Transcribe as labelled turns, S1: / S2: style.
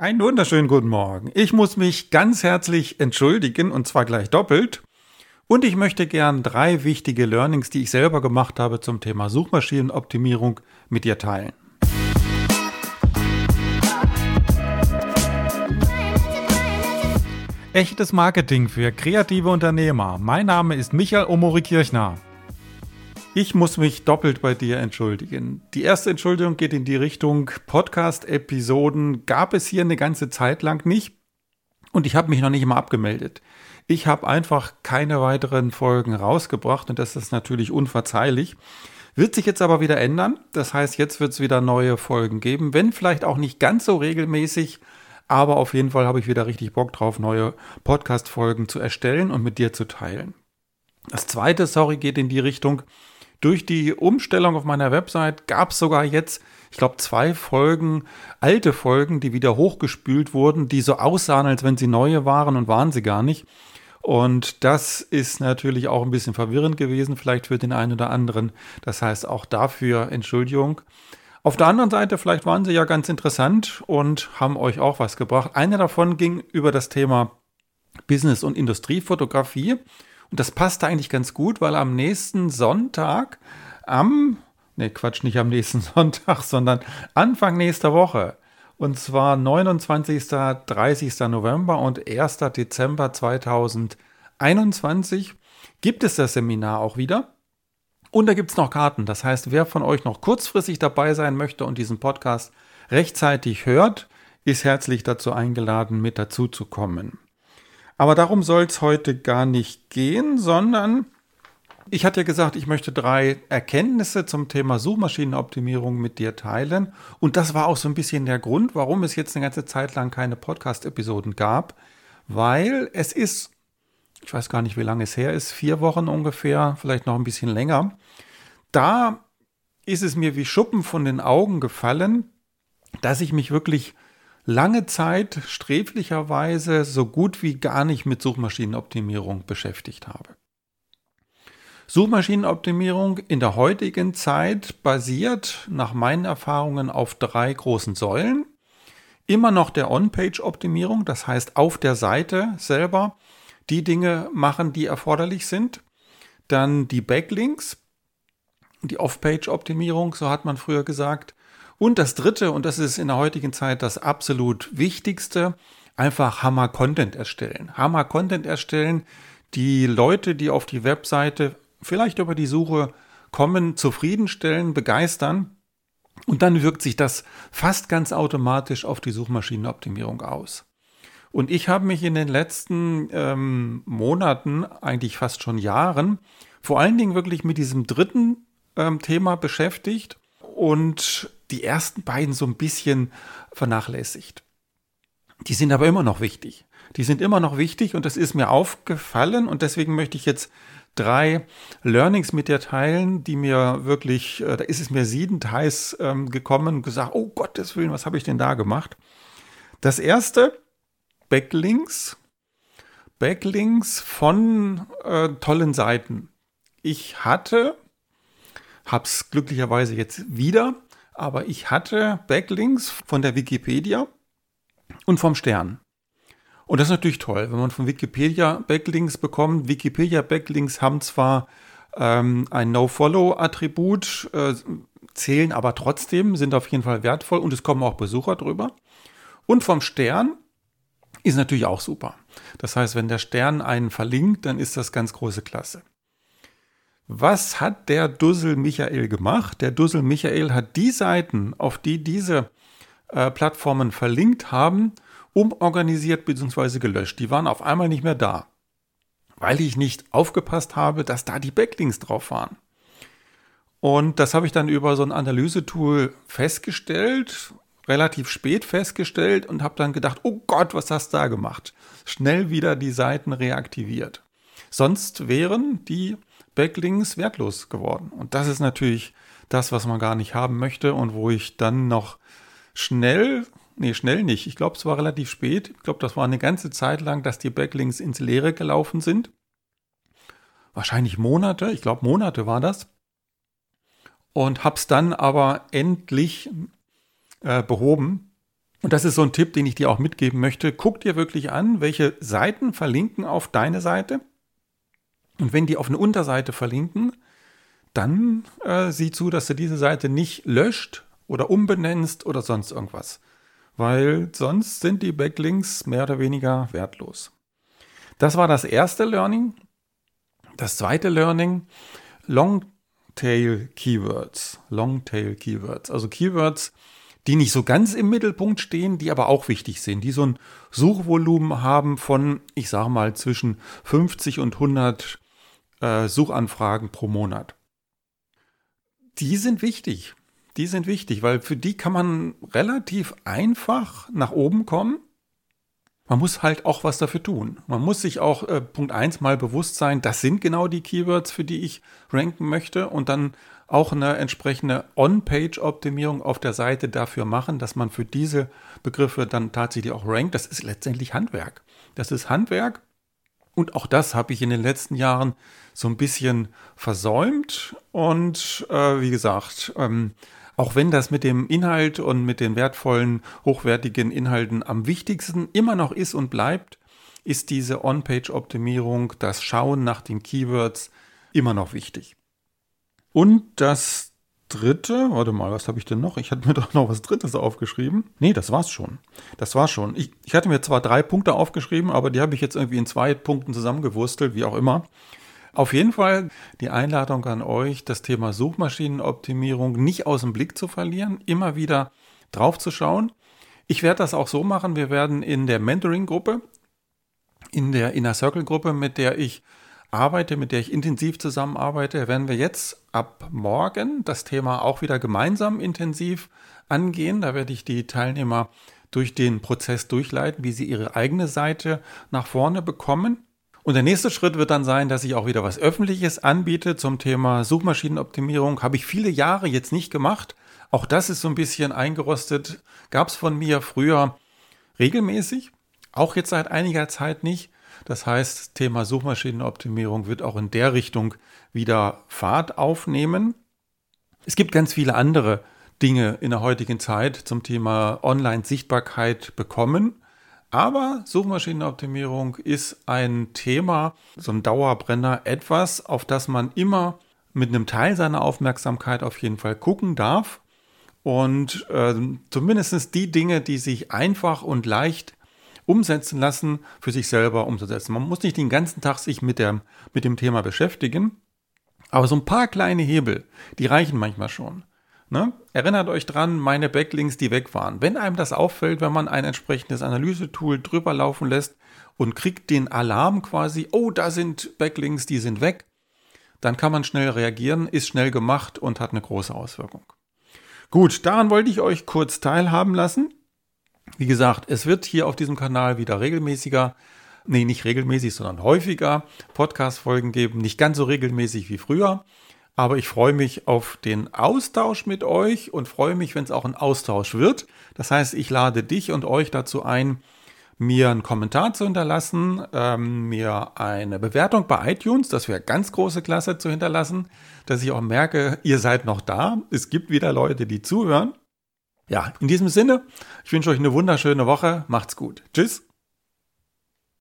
S1: Einen wunderschönen guten Morgen. Ich muss mich ganz herzlich entschuldigen und zwar gleich doppelt. Und ich möchte gern drei wichtige Learnings, die ich selber gemacht habe zum Thema Suchmaschinenoptimierung mit dir teilen. Echtes Marketing für kreative Unternehmer. Mein Name ist Michael Omori Kirchner. Ich muss mich doppelt bei dir entschuldigen. Die erste Entschuldigung geht in die Richtung Podcast-Episoden gab es hier eine ganze Zeit lang nicht und ich habe mich noch nicht mal abgemeldet. Ich habe einfach keine weiteren Folgen rausgebracht und das ist natürlich unverzeihlich. Wird sich jetzt aber wieder ändern. Das heißt, jetzt wird es wieder neue Folgen geben, wenn vielleicht auch nicht ganz so regelmäßig, aber auf jeden Fall habe ich wieder richtig Bock drauf, neue Podcast-Folgen zu erstellen und mit dir zu teilen. Das zweite, sorry, geht in die Richtung, durch die Umstellung auf meiner Website gab es sogar jetzt, ich glaube, zwei Folgen, alte Folgen, die wieder hochgespült wurden, die so aussahen, als wenn sie neue waren und waren sie gar nicht. Und das ist natürlich auch ein bisschen verwirrend gewesen, vielleicht für den einen oder anderen. Das heißt auch dafür Entschuldigung. Auf der anderen Seite, vielleicht waren sie ja ganz interessant und haben euch auch was gebracht. Eine davon ging über das Thema Business- und Industriefotografie. Und das passte eigentlich ganz gut, weil am nächsten Sonntag, am, ne Quatsch, nicht am nächsten Sonntag, sondern Anfang nächster Woche, und zwar 29. 30. November und 1. Dezember 2021 gibt es das Seminar auch wieder. Und da gibt es noch Karten. Das heißt, wer von euch noch kurzfristig dabei sein möchte und diesen Podcast rechtzeitig hört, ist herzlich dazu eingeladen, mit dazu zu kommen. Aber darum soll es heute gar nicht gehen, sondern ich hatte ja gesagt, ich möchte drei Erkenntnisse zum Thema Suchmaschinenoptimierung mit dir teilen. Und das war auch so ein bisschen der Grund, warum es jetzt eine ganze Zeit lang keine Podcast-Episoden gab, weil es ist, ich weiß gar nicht, wie lange es her ist, vier Wochen ungefähr, vielleicht noch ein bisschen länger. Da ist es mir wie Schuppen von den Augen gefallen, dass ich mich wirklich lange Zeit sträflicherweise so gut wie gar nicht mit Suchmaschinenoptimierung beschäftigt habe. Suchmaschinenoptimierung in der heutigen Zeit basiert nach meinen Erfahrungen auf drei großen Säulen. Immer noch der On-Page-Optimierung, das heißt auf der Seite selber die Dinge machen, die erforderlich sind. Dann die Backlinks, die Off-Page-Optimierung, so hat man früher gesagt. Und das dritte, und das ist in der heutigen Zeit das absolut wichtigste, einfach Hammer-Content erstellen. Hammer-Content erstellen, die Leute, die auf die Webseite vielleicht über die Suche kommen, zufriedenstellen, begeistern. Und dann wirkt sich das fast ganz automatisch auf die Suchmaschinenoptimierung aus. Und ich habe mich in den letzten ähm, Monaten, eigentlich fast schon Jahren, vor allen Dingen wirklich mit diesem dritten ähm, Thema beschäftigt und die ersten beiden so ein bisschen vernachlässigt. Die sind aber immer noch wichtig. Die sind immer noch wichtig und das ist mir aufgefallen und deswegen möchte ich jetzt drei Learnings mit dir teilen, die mir wirklich, äh, da ist es mir siedend heiß ähm, gekommen und gesagt, oh Gottes Willen, was habe ich denn da gemacht? Das erste, Backlinks. Backlinks von äh, tollen Seiten. Ich hatte, hab's glücklicherweise jetzt wieder, aber ich hatte Backlinks von der Wikipedia und vom Stern. Und das ist natürlich toll, wenn man von Wikipedia Backlinks bekommt. Wikipedia Backlinks haben zwar ähm, ein No-Follow-Attribut, äh, zählen aber trotzdem, sind auf jeden Fall wertvoll und es kommen auch Besucher drüber. Und vom Stern ist natürlich auch super. Das heißt, wenn der Stern einen verlinkt, dann ist das ganz große Klasse. Was hat der Dussel Michael gemacht? Der Dussel Michael hat die Seiten, auf die diese äh, Plattformen verlinkt haben, umorganisiert bzw. gelöscht. Die waren auf einmal nicht mehr da, weil ich nicht aufgepasst habe, dass da die Backlinks drauf waren. Und das habe ich dann über so ein Analysetool festgestellt, relativ spät festgestellt und habe dann gedacht, oh Gott, was hast du da gemacht? Schnell wieder die Seiten reaktiviert. Sonst wären die Backlinks wertlos geworden. Und das ist natürlich das, was man gar nicht haben möchte und wo ich dann noch schnell Nee, schnell nicht. Ich glaube, es war relativ spät. Ich glaube, das war eine ganze Zeit lang, dass die Backlinks ins Leere gelaufen sind. Wahrscheinlich Monate. Ich glaube, Monate war das. Und habe es dann aber endlich äh, behoben. Und das ist so ein Tipp, den ich dir auch mitgeben möchte. Guck dir wirklich an, welche Seiten verlinken auf deine Seite. Und wenn die auf eine Unterseite verlinken, dann äh, sieh zu, dass du diese Seite nicht löscht oder umbenennst oder sonst irgendwas. Weil sonst sind die Backlinks mehr oder weniger wertlos. Das war das erste Learning. Das zweite Learning, Longtail Keywords. Longtail Keywords. Also Keywords, die nicht so ganz im Mittelpunkt stehen, die aber auch wichtig sind, die so ein Suchvolumen haben von, ich sage mal, zwischen 50 und 100 äh, Suchanfragen pro Monat. Die sind wichtig. Die sind wichtig, weil für die kann man relativ einfach nach oben kommen man muss halt auch was dafür tun. Man muss sich auch äh, Punkt 1 mal bewusst sein, das sind genau die Keywords, für die ich ranken möchte und dann auch eine entsprechende On-Page-Optimierung auf der Seite dafür machen, dass man für diese Begriffe dann tatsächlich auch rankt. Das ist letztendlich Handwerk. Das ist Handwerk und auch das habe ich in den letzten Jahren so ein bisschen versäumt und äh, wie gesagt, ähm, auch wenn das mit dem Inhalt und mit den wertvollen, hochwertigen Inhalten am wichtigsten immer noch ist und bleibt, ist diese On-Page-Optimierung, das Schauen nach den Keywords immer noch wichtig. Und das dritte, warte mal, was habe ich denn noch? Ich hatte mir doch noch was drittes aufgeschrieben. Nee, das war's schon. Das war's schon. Ich, ich hatte mir zwar drei Punkte aufgeschrieben, aber die habe ich jetzt irgendwie in zwei Punkten zusammengewurstelt, wie auch immer. Auf jeden Fall die Einladung an euch, das Thema Suchmaschinenoptimierung nicht aus dem Blick zu verlieren, immer wieder drauf zu schauen. Ich werde das auch so machen. Wir werden in der Mentoring-Gruppe, in der Inner Circle-Gruppe, mit der ich arbeite, mit der ich intensiv zusammenarbeite, werden wir jetzt ab morgen das Thema auch wieder gemeinsam intensiv angehen. Da werde ich die Teilnehmer durch den Prozess durchleiten, wie sie ihre eigene Seite nach vorne bekommen. Und der nächste Schritt wird dann sein, dass ich auch wieder was Öffentliches anbiete zum Thema Suchmaschinenoptimierung. Habe ich viele Jahre jetzt nicht gemacht. Auch das ist so ein bisschen eingerostet. Gab es von mir früher regelmäßig, auch jetzt seit einiger Zeit nicht. Das heißt, Thema Suchmaschinenoptimierung wird auch in der Richtung wieder Fahrt aufnehmen. Es gibt ganz viele andere Dinge in der heutigen Zeit zum Thema Online-Sichtbarkeit bekommen. Aber Suchmaschinenoptimierung ist ein Thema, so ein Dauerbrenner, etwas, auf das man immer mit einem Teil seiner Aufmerksamkeit auf jeden Fall gucken darf. Und äh, zumindest die Dinge, die sich einfach und leicht umsetzen lassen, für sich selber umzusetzen. Man muss nicht den ganzen Tag sich mit, der, mit dem Thema beschäftigen, aber so ein paar kleine Hebel, die reichen manchmal schon. Ne? Erinnert euch dran, meine Backlinks, die weg waren. Wenn einem das auffällt, wenn man ein entsprechendes Analysetool drüber laufen lässt und kriegt den Alarm quasi, oh, da sind Backlinks, die sind weg, dann kann man schnell reagieren, ist schnell gemacht und hat eine große Auswirkung. Gut, daran wollte ich euch kurz teilhaben lassen. Wie gesagt, es wird hier auf diesem Kanal wieder regelmäßiger, nee, nicht regelmäßig, sondern häufiger Podcast-Folgen geben. Nicht ganz so regelmäßig wie früher. Aber ich freue mich auf den Austausch mit euch und freue mich, wenn es auch ein Austausch wird. Das heißt, ich lade dich und euch dazu ein, mir einen Kommentar zu hinterlassen, ähm, mir eine Bewertung bei iTunes, das wäre ganz große Klasse zu hinterlassen, dass ich auch merke, ihr seid noch da. Es gibt wieder Leute, die zuhören. Ja, in diesem Sinne, ich wünsche euch eine wunderschöne Woche. Macht's gut. Tschüss.